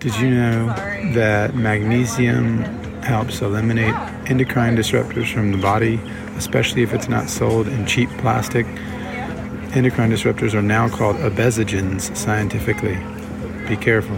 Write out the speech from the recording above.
Did you know that magnesium helps eliminate endocrine disruptors from the body, especially if it's not sold in cheap plastic? Endocrine disruptors are now called obesogens scientifically. Be careful.